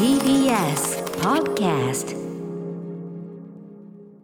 TBS Podcast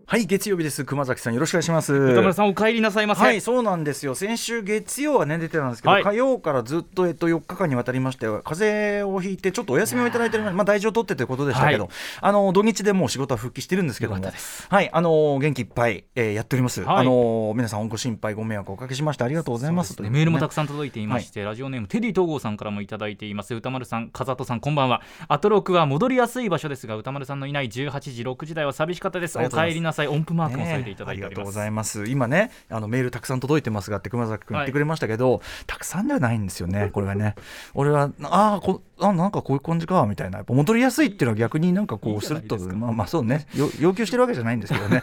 はい月曜日です。熊崎さんよろしくお願いします。歌丸さんお帰りなさいませ。はいそうなんですよ。先週月曜はね出てたんですけど、はい。火曜からずっと、えっと、4日間にわたりまして風邪をひいてちょっとお休みをいただいてるまあ大事を取ってということでしたけど、はい。あの土日でもう仕事は復帰してるんですけどもはいあの元気いっぱい、えーやっております、はい。あの皆さんご心配ご迷惑をおかけしましてありがとうございます。そうですね。メールもたくささん届いていまして、ラジオネームテディ東郷さんからもいただいています。歌丸さん風戸さんこんばんは。アトロクは戻りやすい場所ですが歌丸さんのいない18時6時台は寂しかったです。おありがとうございます。帰りなさい。音符マークも添えていただいてありがとうございます。今ねあのメールたくさん届いてますがって熊崎君言ってくれましたけど、たくさんではないんですよね これはね。俺はあーこあなんかこういう感じかみたいな。やっぱ戻りやすいっていうのは逆になんかこいいうじするとまあまあそうね。よ要求してるわけじゃないんですけどね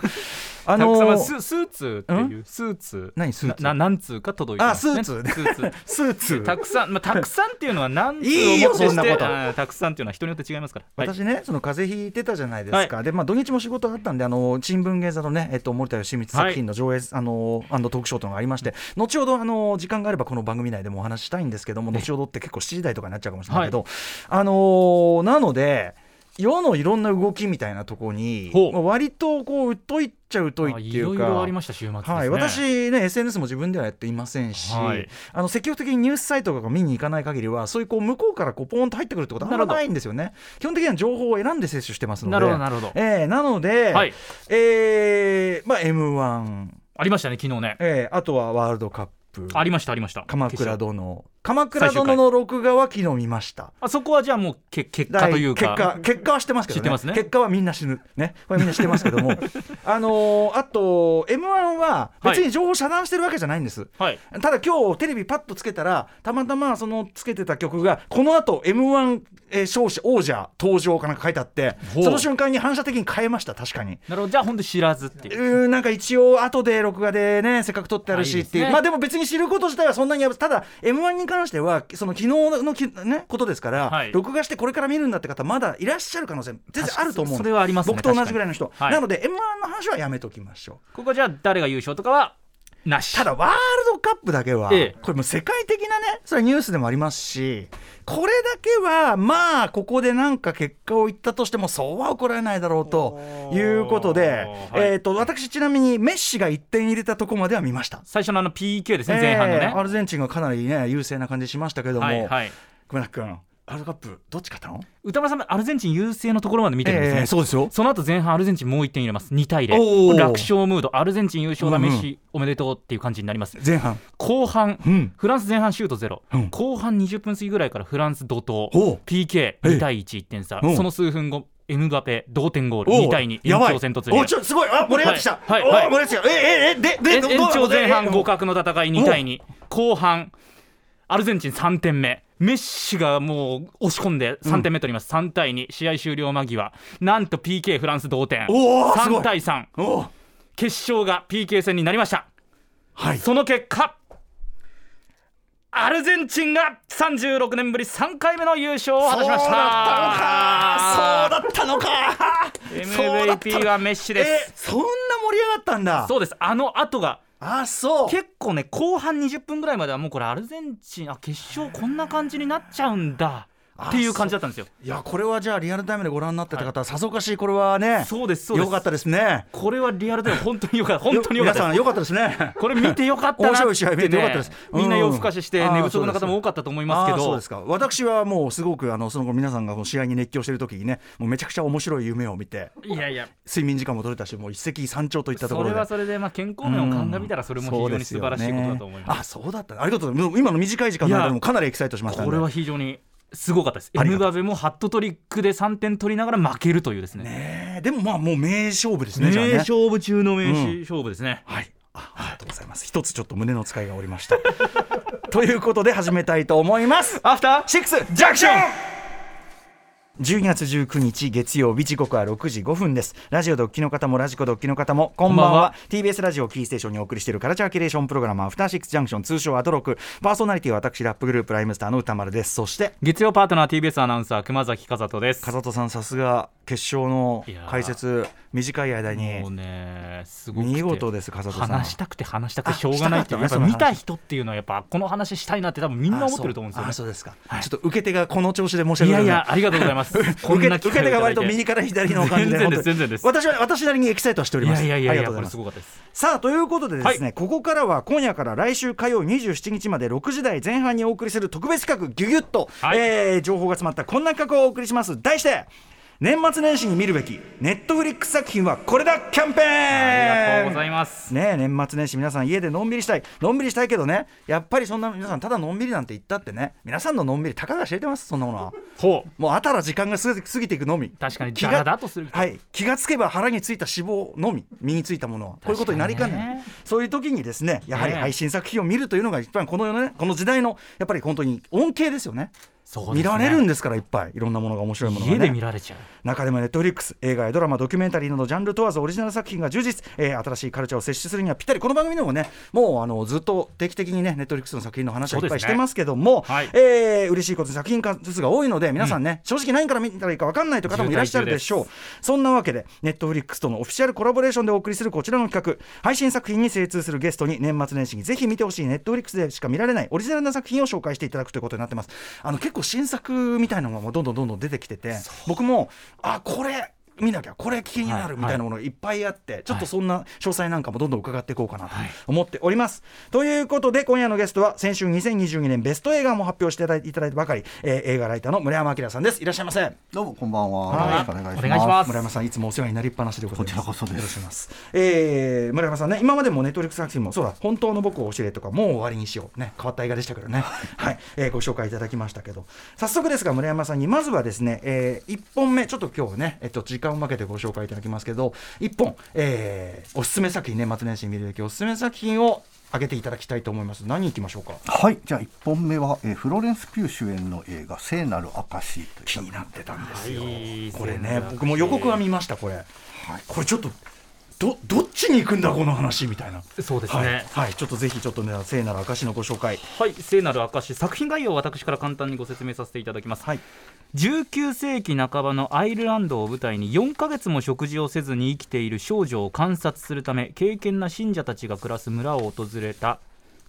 あのススーツっていうスーツ。何スーツ？何通か届いてね、スーツね。スーツ。スーツ。たくさん、まあ、たくさんっていうのは何通をそんなこと。あーたくさんっていうのは人によって違いますから、はい。私ね、その風邪ひいてたじゃないですか、でまあ、土日も仕事があったんで、あの新聞芸座のね、えっと、森田義満作品の上映、あのアンドトークショーというのがありまして、後ほどあの時間があれば、この番組内でもお話ししたいんですけども、後ほどって結構7時台とかになっちゃうかもしれないけど、あのーなので、世のいろんな動きみたいなところに割とこう疎いっちゃ疎いってあいうか。いろいろありました週末ですね、はい、私ね SNS も自分ではやっていませんし、はい。あの積極的にニュースサイトとか見に行かない限りはそういうこう向こうからこうポンと入ってくるってことはあんまないんですよね。基本的には情報を選んで摂取してますので。なるほど。なるほどえーなので、はい。えーまあ、m 1、ありましたね昨日ね。えーあとはワールドカップありましたありました。鎌倉殿。鎌倉殿の録画は昨日見ました。あそこはじゃあもうけ結果というか。結果結果は知ってますけど、ね、知ってますね。結果はみんな死ぬね。これみんな知ってますけども。あのーあと m 1は別に情報遮断してるわけじゃないんです、はい。ただ今日テレビパッとつけたらたまたまそのつけてた曲がこの後 m 1えー勝者王者登場かなんか書いてあってその瞬間に反射的に変えました確かに。なるほど。じゃあ本当に知らずっていう。なんか一応後で録画でねせっかく撮ってあるしっていう。ね。まあでも別に知ること自体はそんなにただ m 1に関してはその昨日のき、ね、ことですから、はい。録画してこれから見るんだって方まだいらっしゃる可能性全然あると思うそれはありますね僕と同じぐらいの人、はい。なので m 1の話はやめときましょう。ここじゃあ誰が優勝とかはなし。ただワーカップだけは、ええ。これもう世界的なねそれはニュースでもありますしこれだけはまあここでなんか結果を言ったとしてもそうは怒られないだろうということで、えー、と私ちなみにメッシが1点入れたとこまでは見ました。最初のあの PK ですね前半のね。えーアルゼンチンがかなりね優勢な感じしましたけども、はいはい。熊崎君ワールドカップどっち勝ったの？歌丸さんアルゼンチン優勢のところまで見てるんですね、えーそうですよ。その後前半アルゼンチンもう1点入れます。2対おー。0楽勝ムード。アルゼンチン優勝だメッシ。おめでとうっていう感じになります。前半。後半。うん。フランス前半シュートゼロ、うん。後半20分過ぎぐらいからフランス怒涛。おう。PK2 対11点差。うん。その数分後エムバペ同点ゴール。おう。2対2延長戦突入。おちょすごい。あ盛り上がってきた、はい。はい。盛り上がってきた。えええで延長前半互互角の戦い2対2後半アルゼンチン3点目メッシがもう押し込んで3点目取ります、3対2試合終了間際。なんと PK フランス同点。おーすごい。3対3おう決勝が PK 戦になりました。はい。その結果アルゼンチンが36年ぶり3回目の優勝を果たしました。そうだったのかそうだったのか。MVP はメッシでえすそんな盛り上がったんだ。そうです。あの後があそう。結構ね後半20分ぐらいまではもうこれアルゼンチンあ決勝こんな感じになっちゃうんだ。っていう感じだったんですよ。いやこれはじゃあリアルタイムでご覧になってた方はさぞかしこれはねそうですそうです。よかったですね。これはリアルで本当によかった。本当によかった。皆さんよかったですね。これ見てよかったなって、ね、面白い試合見れてよかったです。うん。みんな夜更かしして寝不足の方も多かったと思いますけど。そうですか。私はもうすごくあのその後皆さんが試合に熱狂している時にねもうめちゃくちゃ面白い夢を見ていやいや。睡眠時間も取れたしもう一石三鳥といったところで。それはそれでまあ健康面を鑑みたらそれも非常に素晴らしいことだと思います。そうですよね。あそうだった。ありがとうございます今の短い時間の間でもかなりエキサイトしましたんで。これは非常にすごかったです。エムバペもハットトリックで3点取りながら負けるというですね。ねえ。でもまあもう名勝負ですね名ね。勝負中の名勝負ですね、はい。あありがとうございます。一つちょっと胸の使いがおりました。ということで始めたいと思います。アフターシックスジャンクション12月19日月曜日時刻は6時5分です。ラジオドッキの方もラジコドッキの方もこんばんは。こんばんは。TBS ラジオキーステーションにお送りしているカルチャーキュレーションプログラムアフターシックスジャンクション通称アトロクパーソナリティは私ラップグループライムスターの歌丸です。そして月曜パートナー TBS アナウンサー熊崎和人です。風戸さんさすが決勝の解説短い間にもうねすごくて見事です風戸さん。話したくて話したくてしょうがないっていうやっ見た人っていうのはやっぱこの話したいなって多分みんな思ってると思うんですよね。あそうですか、ちょっと受け手がこの調子で申し訳いございません。やいやありがとうございまます。受け受け手が割と右から左の感じで全然です全然です。私は私なりにエキサイトはしております。いやいやいやいやこれありがとうございます。すごかったです。さあということでですね、はいここからは今夜から来週火曜27日まで6時台前半にお送りする特別企画ギュギュッと、はい。えー情報が詰まったこんな企画をお送りします。題して年末年始に見るべきネットフリックス作品はこれだキャンペーンありがとうございます。ねえ年末年始皆さん家でのんびりしたい。のんびりしたいけどねやっぱりそんな皆さんただのんびりなんて言ったってね皆さんののんびりたかが知れてますそんなものは。ほう。もうあたら時間が過ぎていくのみ。確かに気がダラダとする。はい、気がつけば腹についた脂肪のみ身についたものは。こういうことになりかねそういう時にですねやはりね配信作品を見るというのが一番この世のねこの時代のやっぱり本当に恩恵ですよね。ね。見られるんですからいっぱい。いろんなものが面白いものが家でね見られちゃう。中でもネットフリックス映画やドラマドキュメンタリーなどジャンル問わずオリジナル作品が充実、えー新しいカルチャーを摂取するにはぴったりこの番組でもねもうあのずっと定期的にねネットフリックスの作品の話はいっぱいしてますけども、はい。えー嬉しいことに作品数が多いので皆さんね、正直何から見たらいいか分かんないという方もいらっしゃるでしょう。そんなわけでネットフリックスとのオフィシャルコラボレーションでお送りするこちらの企画配信作品に精通するゲストに年末年始にぜひ見てほしいネットフリックスでしか見られないオリジナルな作品を紹介していただくということになってます。あの結構新作みたいなのがどんどんどんどん出てきてて僕もあこれ。見なきゃこれ気になるみたいなものがい。っぱいあって、ちょっとそんな詳細なんかもどんどん伺っていこうかなと思っております。ということで今夜のゲストは先週2022年ベスト映画も発表していただいただいたばかり、えー映画ライターの村山明さんです。いらっしゃいませ。どうもこんばんは。は。いよろしくお願いします。村山さんいつもお世話になりっぱなしでございます。こちらこそです。よろしくお願いします、えー村山さんね今までもネットフリックス作品もそうだ本当の僕を教えとかもう終わりにしようね。変わった映画でしたけどね。はい、えーご紹介いただきましたけど。早速ですが村山さんにまずはですね、え1本目ちょっと今日はね、えっと、時間をかけてご紹介いただきますけど1本、えーおすすめ作品年末年始に見るべきおすすめ作品を挙げていただきたいと思います。何いきましょうか？はい、じゃあ一本目は、えーフローレンス・ピュー主演の映画聖なる証という気になってたんですよ、はい。これね僕も予告は見ましたこれ、これちょっとどどっちに行くんだこの話みたいな。そうですはい、ね。はい、ちょっとぜひちょっとね聖なる証のご紹介。はい、聖なる証作品概要を私から簡単にご説明させていただきます。はい。19世紀半ばのアイルランドを舞台に4ヶ月も食事をせずに生きている少女を観察するため敬虔な信者たちが暮らす村を訪れた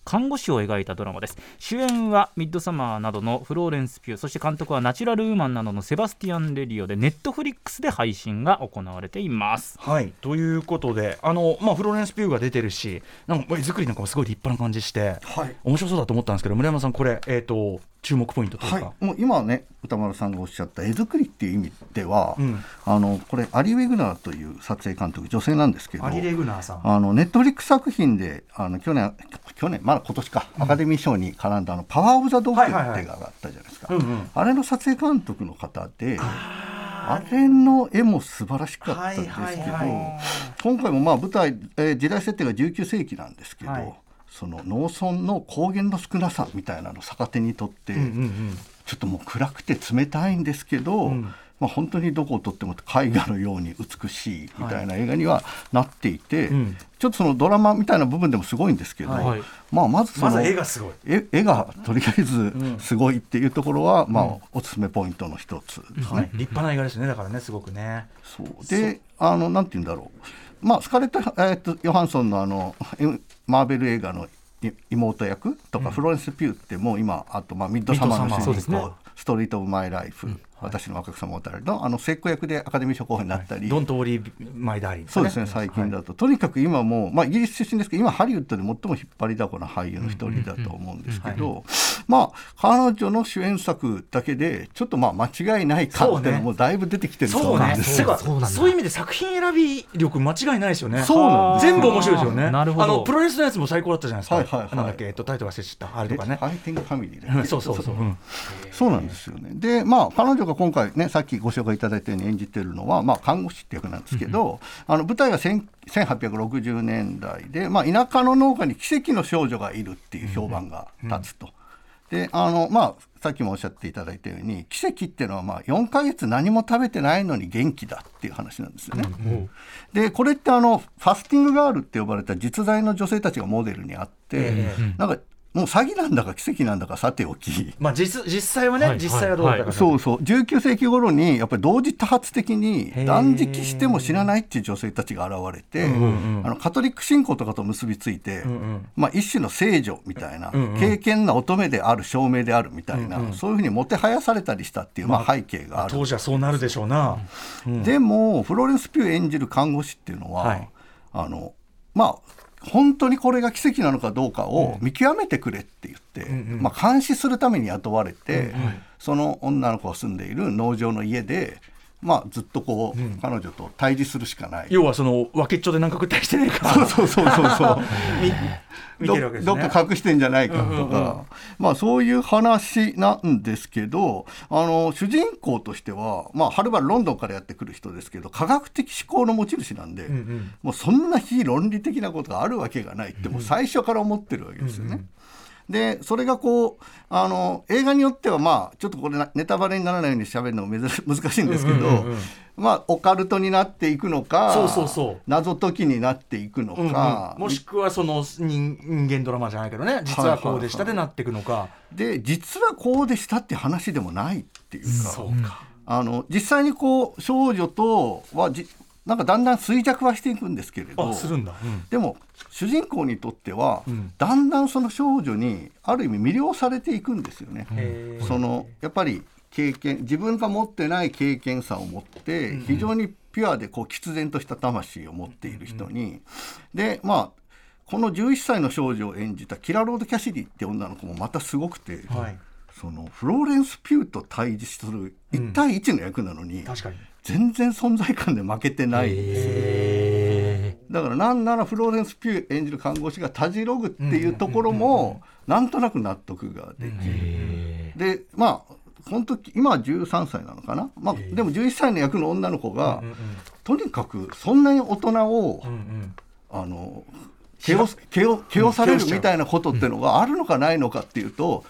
看護師を描いたドラマです。主演はミッドサマーなどのフローレンス・ピューそして監督はナチュラルウーマンなどのセバスティアン・レディオでネットフリックスで配信が行われています。はい。ということであの、まあ、フローレンス・ピューが出てるしなんか絵作りなんかもすごい立派な感じして、はい。面白そうだと思ったんですけど村山さんこれ、えー、と注目ポイントというか、はい、もう今ね歌丸さんがおっしゃった絵作りっていう意味では、うん。あのこれアリ・ウェグナーという撮影監督女性なんですけどアリ・レグナーさん。あのネットフリックス作品であの去年去年まだ今年か、アカデミー賞に絡んだあのパワー・オブ・ザ・ドッグって映画があったじゃないですか、うんうん。あれの撮影監督の方であれの絵も素晴らしかったんですけど、今回もまあ舞台、えー時代設定が19世紀なんですけど、はいその農村の高原の少なさみたいなのを逆手にとって、うんうんうん。ちょっともう暗くて冷たいんですけど、ん。まあ、本当にどこを撮っても絵画のように美しいみたいな映画にはなっていて、うん。ちょっとそのドラマみたいな部分でもすごいんですけど、はい。まあ、まずそのまず絵がすごい。絵絵がとりあえずすごいっていうところは、まあ、おすすめポイントの一つですね。はい、立派な映画ですねだからねすごくね。そう。であのなんて言うんだろう、まあ、スカーレット・えーっとヨハンソンのあのえマーベル映画のい妹役とか、フローレンス・ピューってもう今あと、まあ、ミッドサマーの主人公、ストリート・オブ・マイ・ライフ、私の若草物語の。あの末っ子役でアカデミー賞候補になったり、ドントーリーマイダーリンそうですね最近だと、とにかく今もう、まあ、イギリス出身ですけど今ハリウッドで最も引っ張りだこな俳優の一人だと思うんですけど、まあ彼女の主演作だけでちょっとまあ間違いないかっていうのもだいぶ出てきてるとそうね。思うんですそうなんだ。そういう意味で作品選び力間違いないですよね。そうなんです全部面白いですよね。なるほど。あのプロレスのやつも最高だったじゃないですか、はいはいはい。なんだっけ、えっと、タイトル忘れちゃった。あれとかね。ファイティングファミリー そうそうそう、うん。そうなんですよね。で、まあ、彼女が今回ね、さっきご紹介いただいたように演じてるのは、まあ、看護師って役なんですけど、あの舞台が1000 1860年代で、まあ、田舎の農家に奇跡の少女がいるっていう評判が立つと。で、あの、まあ、さっきもおっしゃっていただいたように、奇跡っていうのは、まあ、4ヶ月何も食べてないのに元気だっていう話なんですよね。で、これってあの、ファスティングガールって呼ばれた実在の女性たちがモデルにあって、なんか、もう詐欺なんだか奇跡なんだかさておき、まあ実実際はね、はい実際はどうだったか、そうそう。19世紀頃にやっぱり同時多発的に断食しても死なないっていう女性たちが現れて、あのカトリック信仰とかと結びついて、まあ、一種の聖女みたいな、敬虔な乙女である証明であるみたいな、そういうふうにもてはやされたりしたっていう、まあ、背景がある。当時はそうなるでしょうな、でもフローレンス・ピュー演じる看護師っていうのは、はい。あのまあ本当にこれが奇跡なのかどうかを見極めてくれって言って、まあ、監視するために雇われて、その女の子が住んでいる農場の家で、まあ、ずっとこう、彼女と対峙するしかない。要はその分けっちょで何か食ったりしてないかそうそうそうそう 見てるわけですね。どどっか隠してんじゃないかとか、まあそういう話なんですけどあの主人公としては、まあ、はるばるロンドンからやってくる人ですけど科学的思考の持ち主なんで、もうそんな非論理的なことがあるわけがないってもう最初から思ってるわけですよね。でそれがこうあの映画によってはまあちょっとこれなネタバレにならないように喋るのも 難しいんですけど、まあオカルトになっていくのかそうそうそう。謎解きになっていくのか、もしくはその人人間ドラマじゃないけどね実はこうでしたでなっていくのか、で実はこうでしたって話でもないっていうか。そうか。あの実際にこう少女とはじなんかだんだん衰弱はしていくんですけれどあするんだ、でも主人公にとっては、ん。だんだんその少女にある意味魅了されていくんですよね。そのやっぱり経験自分が持ってない経験さを持って非常にピュアでこう毅然とした魂を持っている人に、でまあこの11歳の少女を演じたキラ・ロード・キャシディって女の子もまたすごくて、はいそのフローレンス・ピューと対峙する1対1の役なのに、確かに。全然存在感で負けてないんですよ。だからなんならフローレンス・ピュー演じる看護師がたじろぐっていうところもなんとなく納得ができる。でまあ本当今は13歳なのかな、まあ、でも11歳の役の女の子が、とにかくそんなに大人を、あの毛を毛を毛をされるみたいなことっていうのがあるのかないのかっていうと、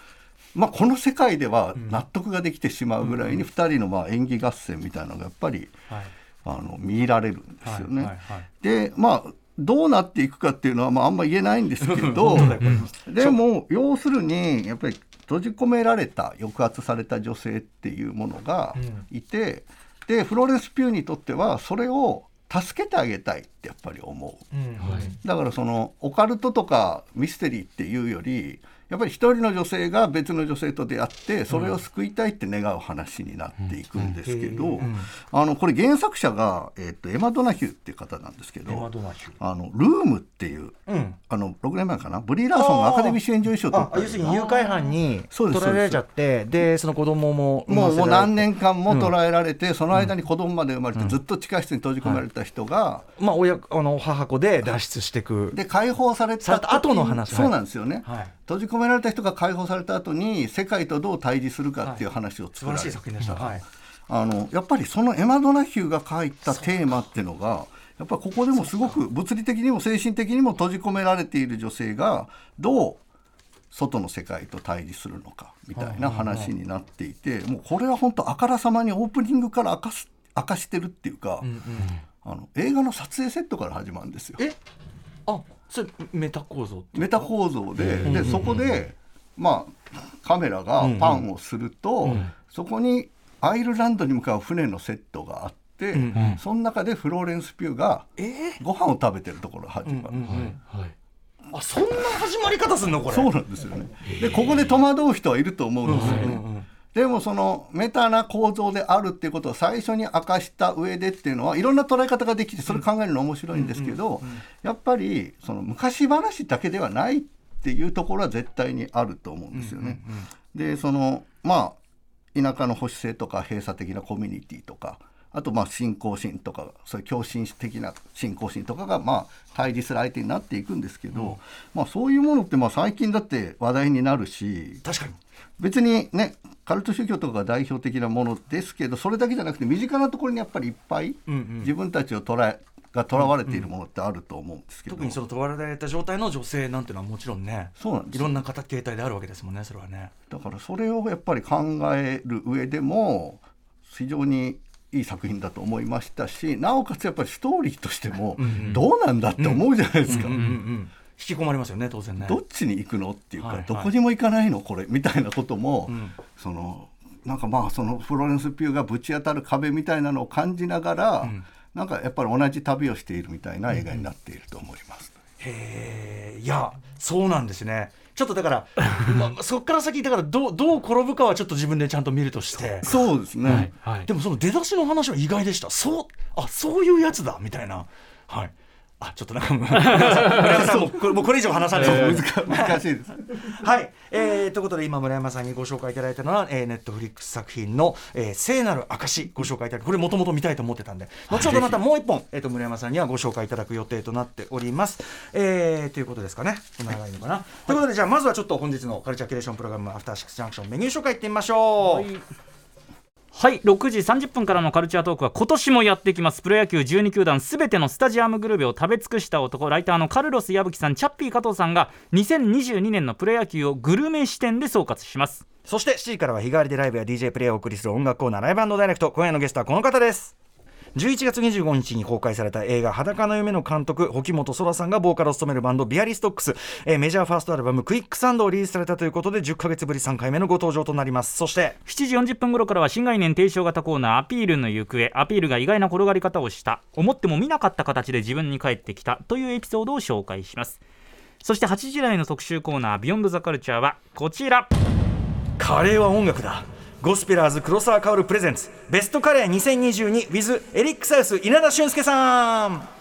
まあ、この世界では納得ができてしまうぐらいに2人のまあ演技合戦みたいなのがやっぱり、はい。あの見入られるんですよね。はいはいはい。でまあどうなっていくかっていうのは、まあ、あんま言えないんですけど でも要するにやっぱり閉じ込められた抑圧された女性っていうものがいて、でフローレンス・ピューにとってはそれを助けてあげたいってやっぱり思う。うん。だからそのオカルトとかミステリーっていうよりやっぱり一人の女性が別の女性と出会ってそれを救いたいって願う話になっていくんですけど、あのこれ原作者が、えっとエマ・ドナヒューっていう方なんですけエマどドナヒュー。あのルームっていう、うん。あの6年前かな？ブリー・ラーソンがアカデミー主演女優賞を取ったあ要するに誘拐犯にそうです取られちゃってでその子供ももうもう何年年間も捉えられて、その間に子供まで生まれて、ずっと地下室に閉じ込められた人が、まあ親あの母子で脱出していく。で解放されたた後の話。そうなんですよね、はい閉じ込められた人が解放された後に世界とどう対峙するかっていう話を作られる、しい作品でした、はい、あのやっぱりそのエマ・ドナヒューが書いたテーマっていうのがやっぱりここでもすごく物理的にも精神的にも閉じ込められている女性がどう外の世界と対峙するのかみたいな話になっていてもうこれは本当あからさまにオープニングから明かす明かしてるっていうか、あの映画の撮影セットから始まるんですよ。え？あそれメタ構造メタ構造で,、でそこで、まあ、カメラがパンをすると、そこにアイルランドに向かう船のセットがあって、その中でフローレンス・ピューがご飯を食べてるところが始まる、あそんな始まり方すんのこれ？そうなんですよね。でここで戸惑う人はいると思うんですよね、でもそのメタな構造であるっていうことを最初に明かした上でっていうのはいろんな捉え方ができてそれ考えるの面白いんですけどやっぱりその昔話だけではないっていうところは絶対にあると思うんですよね。でそのまあ田舎の保守性とか閉鎖的なコミュニティとかあとまあ信仰心とかそういう狂信的な信仰心とかがまあ対峙する相手になっていくんですけど、まあそういうものってまあ最近だって話題になるし確かに別にねカルト宗教とかが代表的なものですけどそれだけじゃなくて身近なところにやっぱりいっぱい自分たちを捉えがとらわれているものってあると思うんですけど、特にその問われた状態の女性なんていうのはもちろんねそうなんです。いろんな形形態であるわけですもんねそれはね。だからそれをやっぱり考える上でも非常にいい作品だと思いましたしなおかつやっぱりストーリーとしてもどうなんだって思うじゃないですか。引き込まれますよね当然ね。どっちに行くのっていうか、はいはい。どこにも行かないの？これみたいなことも、うん。そのなんかまあそのフローレンス・ピューがぶち当たる壁みたいなのを感じながら、ん。なんかやっぱり同じ旅をしているみたいな映画になっていると思います。へえいやそうなんですね。ちょっとだから、まあ、そこから先だからどうどう転ぶかはちょっと自分でちゃんと見るとして。そうですね、はいはい。でもその出だしの話は意外でした。そうあそういうやつだみたいな。はいあちょっとなんか村山さんこれもうこれ以上話さない。難難しいです。はい、えー、ということで今村山さんにご紹介いただいたのは、えー、ネットフリックス作品の、えー、聖なる証ご紹介いただくこれもともと見たいと思ってたんで。後ほどまたもう一本、えー、と村山さんにはご紹介いただく予定となっております、えー、ということですかね。こんな長いのかな、ということでじゃあまずはちょっと本日のカルチャーキュレーションプログラムアフターシックスジャンクションメニュー紹介いってみましょう、はいはい6時30分からのカルチャートークは今年もやってきます。プロ野球12球団すべてのスタジアムグルメを食べ尽くした男。ライターのカルロス矢吹さんチャッピー加藤さんが2022年のプロ野球をグルメ視点で総括します。そして C からは日替わりでライブや DJ プレイをお送りする音楽コーナーライブダイレクト。今夜のゲストはこの方です。11月25日に公開された映画「裸の夢」の監督沖本空さんがボーカルを務めるバンドビアリストックス、えーメジャーファーストアルバム「クイックサンド」をリリースされたということで10ヶ月ぶり3回目のご登場となります。そして7時40分頃からは新概念提唱型コーナーアピールの行方。アピールが意外な転がり方をした。思っても見なかった形で自分に返ってきたというエピソードを紹介します。そして8時台の特集コーナービヨンドザカルチャーはこちら。カレーは音楽だゴスペラーズ黒沢薫プレゼンツ。ベストカレー 2022with エリックサウス稲田俊介さん。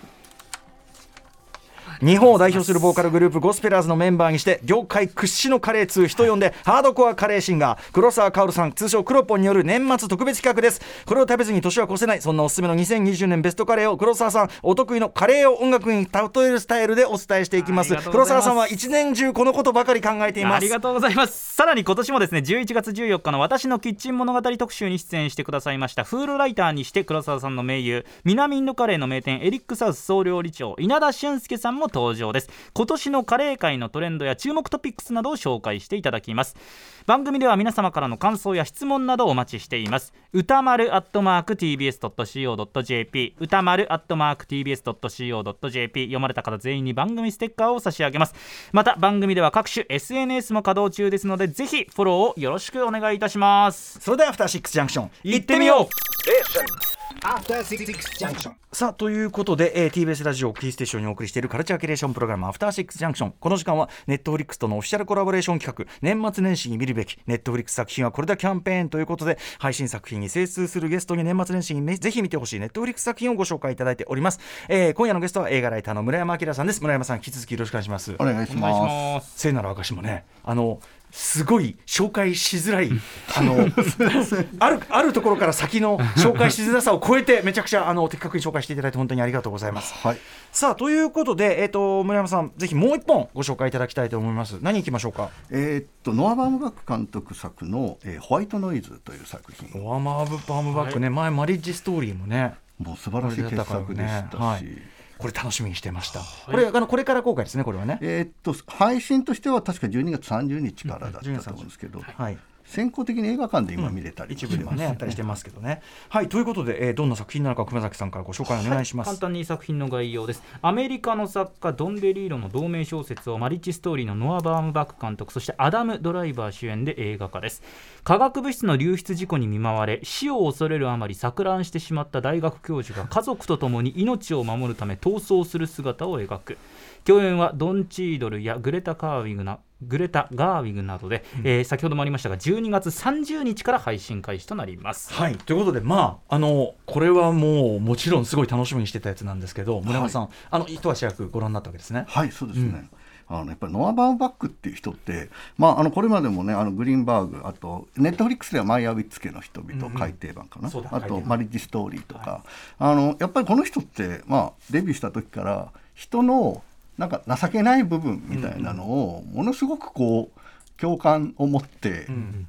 日本を代表するボーカルグループゴスペラーズのメンバーにして業界屈指のカレー通人呼んでハードコアカレーシンガー黒沢薫さん通称クロポンによる年末特別企画です。これを食べずに年は越せないそんなおすすめの2020年ベストカレーを黒沢さんお得意のカレーを音楽に例えるスタイルでお伝えしていきます。ます黒沢さんは一年中このことばかり考えています。ありがとうございます。さらに今年もですね11月14日の私のキッチン物語特集に出演してくださいましたフールライターにして黒沢さんの盟友南インドカレーの名店エリックサウス総料理長稲田俊介さんも登場です。今年のカレー界のトレンドや注目トピックスなどを紹介していただきます。番組では皆様からの感想や質問などをお待ちしています。歌丸アットマーク TBS.CO.JP 歌丸アットマーク TBS.CO.JP 読まれた方全員に番組ステッカーを差し上げます。また番組では各種 SNS も稼働中ですのでぜひフォローをよろしくお願いいたします。それではアフターシックスジャンクション行ってみよう After Six Junction. さあということで、えー TBS ラジオキーステーションにお送りしているカルチャーキュレーションプログラム「アフターシックスジャンクション」この時間はネットフリックスとのオフィシャルコラボレーション企画年末年始に見るべきネットフリックス作品はこれだキャンペーンということで配信作品に精通するゲストに年末年始にめぜひ見てほしい。ネットフリックス作品をご紹介いただいております、えー今夜のゲストは映画ライターの村山明さんです。村山さん引き続きよろしくお願いします。お願いし。ます。聖なる証もねあのすごい紹介しづらいあのあるあるところから先の紹介しづらさを超えてめちゃくちゃあの的確に紹介していただいて本当にありがとうございます。はい。さあということで、えー、と村山さんぜひもう一本ご紹介いただきたいと思います何いきましょうか？えーっとノア・バームバック監督作の、えーホワイトノイズという作品。オアマーブ・バームバックね、前マリッジストーリーもねもう素晴らしい傑作でしたし。はいこれ楽しみにしてました、これあのこれから公開ですねこれはね。えーっと配信としては確か12月30日からだったと思うんですけど、はい先行的に映画館で今見れたり一部ではね、あったりしてますけどね。はい、ということで、えーどんな作品なのか、熊崎さんからご紹介お願いします。簡単に作品の概要です。アメリカの作家ドン・デ・リーロの同名小説をマリッジストーリーのノア・バームバック監督そしてアダム・ドライバー主演で映画化です。化学物質の流出事故に見舞われ死を恐れるあまり錯乱してしまった大学教授が家族と共に命を守るため逃走する姿を描く共演はドン・チードルやグレタ・カーウィグなグレタ・ガーウィグなどで、えー先ほどもありましたが12月30日から配信開始となります。はい、ということで、まあ、あの、これはもう、もちろんすごい楽しみにしてたやつなんですけど、村山さん、あの、一足早くご覧になったわけですね。はいそうですね、あのやっぱりノア・バームバックっていう人って、まあ、あのこれまでもねあのグリーンバーグあとネットフリックスではマイア・ウィッツ家の人々改訂版かな、そうだ。あとマリッジストーリーとか、あのやっぱりこの人って、まあ、デビューした時から人のなんか情けない部分みたいなのをものすごくこう共感を持って、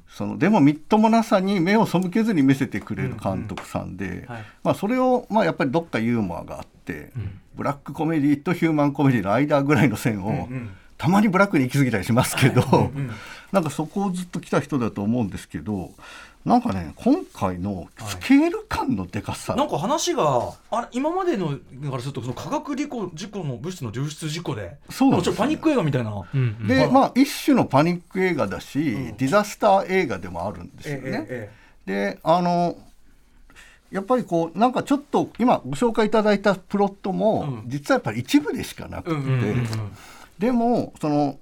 そのでもみっともなさに目を背けずに見せてくれる監督さんで、はい。まあ、それを、まあ、やっぱりどっかユーモアがあって、ブラックコメディとヒューマンコメディの間ぐらいの線を、たまにブラックに行き過ぎたりしますけど、なんかそこをずっと来た人だと思うんですけどなんかね今回のスケール感のでかさ、なんか話があれ今までのからするとその化学事故事故の物質の流出事故でそうなんかちょっとパニック映画みたいな、うんうん。でまあ一種のパニック映画だし、ディザスター映画でもあるんですよね。え。であのやっぱりこうなんかちょっと今ご紹介いただいたプロットも、うん。実はやっぱり一部でしかなくて、うんうんうんうん。でもその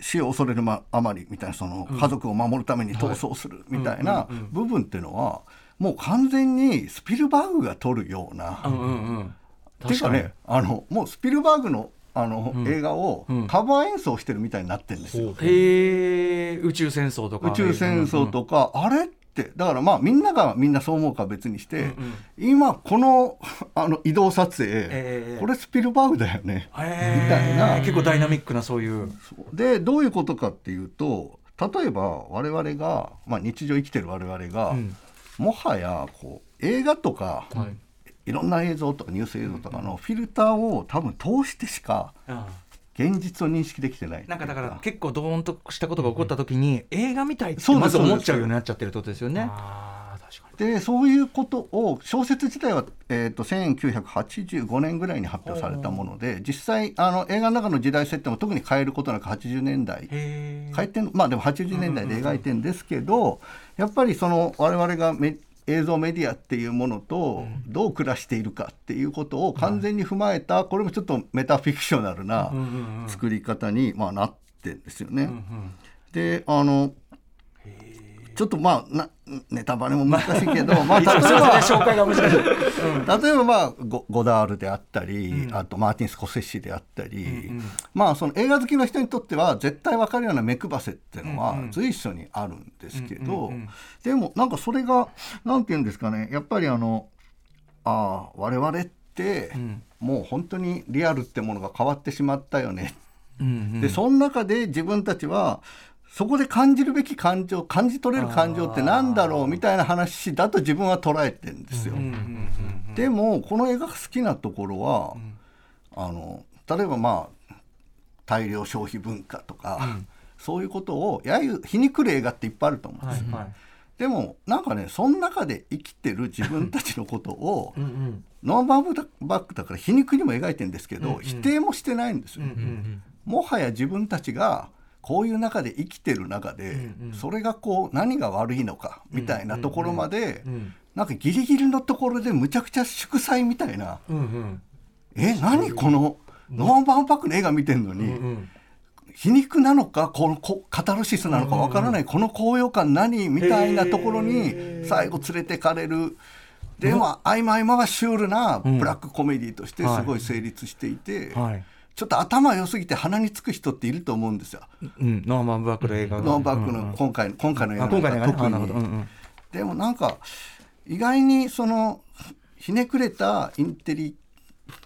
死を恐れるまあまりみたいなその家族を守るために逃走するみたいな部分っていうのはもう完全にスピルバーグが撮るような。うんうんうん。っていうかねあのもうスピルバーグのあの、映画をうん。カバー演奏してるみたいになってるんですよ。へえ宇宙戦争とか宇宙戦争とか、あれってだからまあみんながみんなそう思うかは別にして、うんうん。今この あの移動撮影、ええこれスピルバーグだよね。へーみたいな。結構ダイナミックなそういう。でどういうことかっていうと例えば我々が、まあ、日常生きてる我々が、うん。もはやこう映画とか、い、ろんな映像とかニュース映像とかのフィルターを多分通してしか現実を認識できてない。なんかだから結構ドーンとしたことが起こった時に映画みたいってそうですまず思っちゃうようになっちゃってるってことですよね。あー確かに。でそういうことを小説自体は、えー、と1985年ぐらいに発表されたもので実際あの映画の中の時代設定も特に変えることなく80年代変えてんまあでも80年代で描いてんですけど、やっぱりその我々がメ映像メディアっていうものとどう暮らしているかっていうことを完全に踏まえた、これもちょっとメタフィクショナルな作り方に、まあ、なってんですよね。であのちょっとまあなネタバレも難しいけど、まあ、例えば紹介が難しい。例えば、まあ、ゴゴダールであったり、あとマーティン・スコセッシであったり、まあ、その映画好きの人にとっては絶対分かるような目配せっていうのは随所にあるんですけど、でもなんかそれがなんて言うんですかねやっぱりあのああ我々って、もう本当にリアルってものが変わってしまったよね。うんうん。でその中で自分たちはそこで感じるべき感情感じ取れる感情ってなんだろうみたいな話だと自分は捉えてるんですよ。でもこの映画が好きなところは、あの例えばまあ大量消費文化とか、そういうことをやゆ皮肉る映画っていっぱいあると思うんですよ。はいでもなんかねその中で生きてる自分たちのことをうんうん。ノーバーバックだから皮肉にも描いてるんですけど、否定もしてないんですよ。もはや自分たちがこういう中で生きてる中で、それがこう何が悪いのかみたいなところまで、んなんかギリギリのところでむちゃくちゃ祝祭みたいな、うんうん。え何このノア・バームバックの映画見てんのに、うん皮肉なのかこのこカタルシスなのかわからない、この高揚感何みたいなところに最後連れてかれる。でも合間合間はシュールなブラックコメディとしてすごい成立していて、はいちょっと頭良すぎて鼻につく人っていると思うんですよ。うんノア・バームバックの映画がノア・バームバックの今回今回の映画あ今回の映画ね特あなるほどうんうにん。でもなんか意外にそのひねくれたインテリ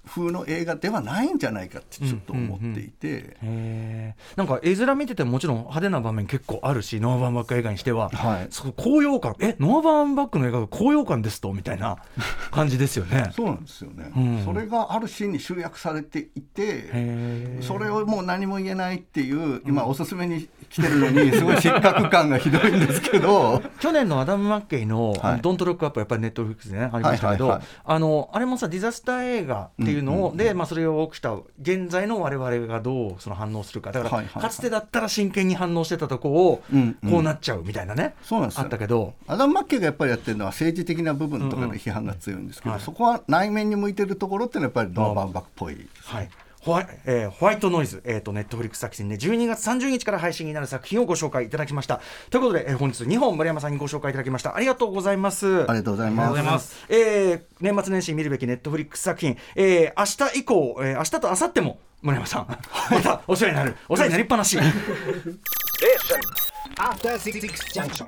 風の映画ではないんじゃないかってちょっと思っていて。へー。なんか絵面見ててももちろん派手な場面結構あるしノア・バームバック映画にしては、はい。その高揚感。えノア・バームバックの映画が高揚感ですと？みたいな 感じですよね。そうなんですよね、うん。それがあるシーンに集約されていてそれをもう何も言えないっていう今おすすめに来てるのに すごい失格感がひどいんですけど。去年のアダム・マッケイのはい「ドント・ルック・アップ」やっぱりネットフリックスでねありましたけど、はいはいはい。あのあれもさディザスター映画っていうのを、で、まあ、それを起きた現在の我々がどうその反応するか。だから、かつてだったら真剣に反応してたとこを、こうなっちゃうみたいなね、そうなんですよ。あったけど。アダム・マッケイがやっぱりやってるのは政治的な部分とかの批判が強いんですけど、はいそこは内面に向いてるところっていうのはやっぱりノア・バームバックっぽいはいホワイえーホワイトノイズ、えー、とネットフリックス作品で12月30日から配信になる作品をご紹介いただきました。ということで、えー本日2本丸山さんにご紹介いただきました。ありがとうございます。ありがとうございます。います。えー年末年始に見るべきネットフリックス作品、えー明日以降、えー明日と明後日も村山さんまたお世話になるお世話になりっぱなし。After Six Junction.